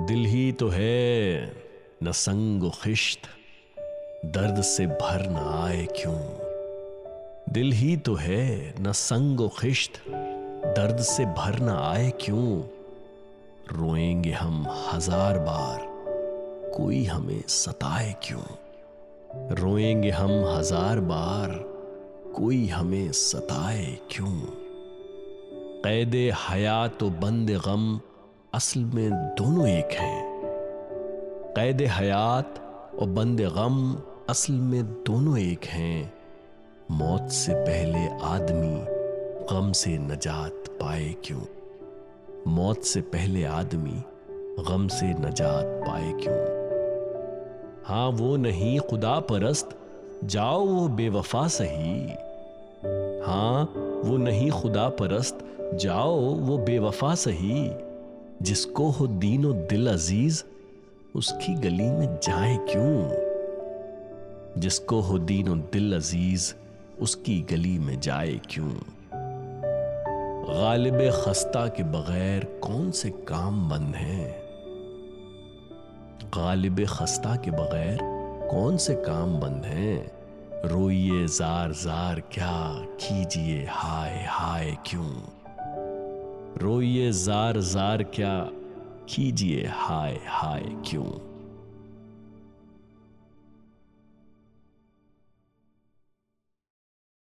दिल ही तो है, न संग खिश्त दर्द से भर न आए क्यों? दिल ही तो है, न संग खिश्त दर्द से भर न आए क्यों? रोएँगे हम हज़ार बार, कोई हमें सताए क्यों? रोएँगे हम हज़ार बार, कोई हमें सताए क्यों? कैद हयात बंद गम असल में दोनों एक हैं। कैद हयात और बंद गम असल में दोनों एक हैं। मौत से पहले आदमी गम से नजात पाए क्यों? मौत से पहले आदमी गम से नजात पाए क्यों? हाँ, वो नहीं, खुदा परस्त, जाओ वो बेवफा सही। हाँ, वो नहीं, खुदा परस्त, जाओ वो बेवफा सही। जिसको हो दीनो दिल अज़ीज़, उसकी गली में जाए क्यों? जिसको हो दीनो दिल अज़ीज़, उसकी गली में जाए क्यों? गालिब खस्ता के बगैर कौन से काम बंद हैं? गालिब खस्ता के बगैर कौन से काम बंद हैं? रोइए जार जार, क्या कीजिए हाय हाय क्यों? रोइए जार जार क्या कीजिए हाय हाय क्यों?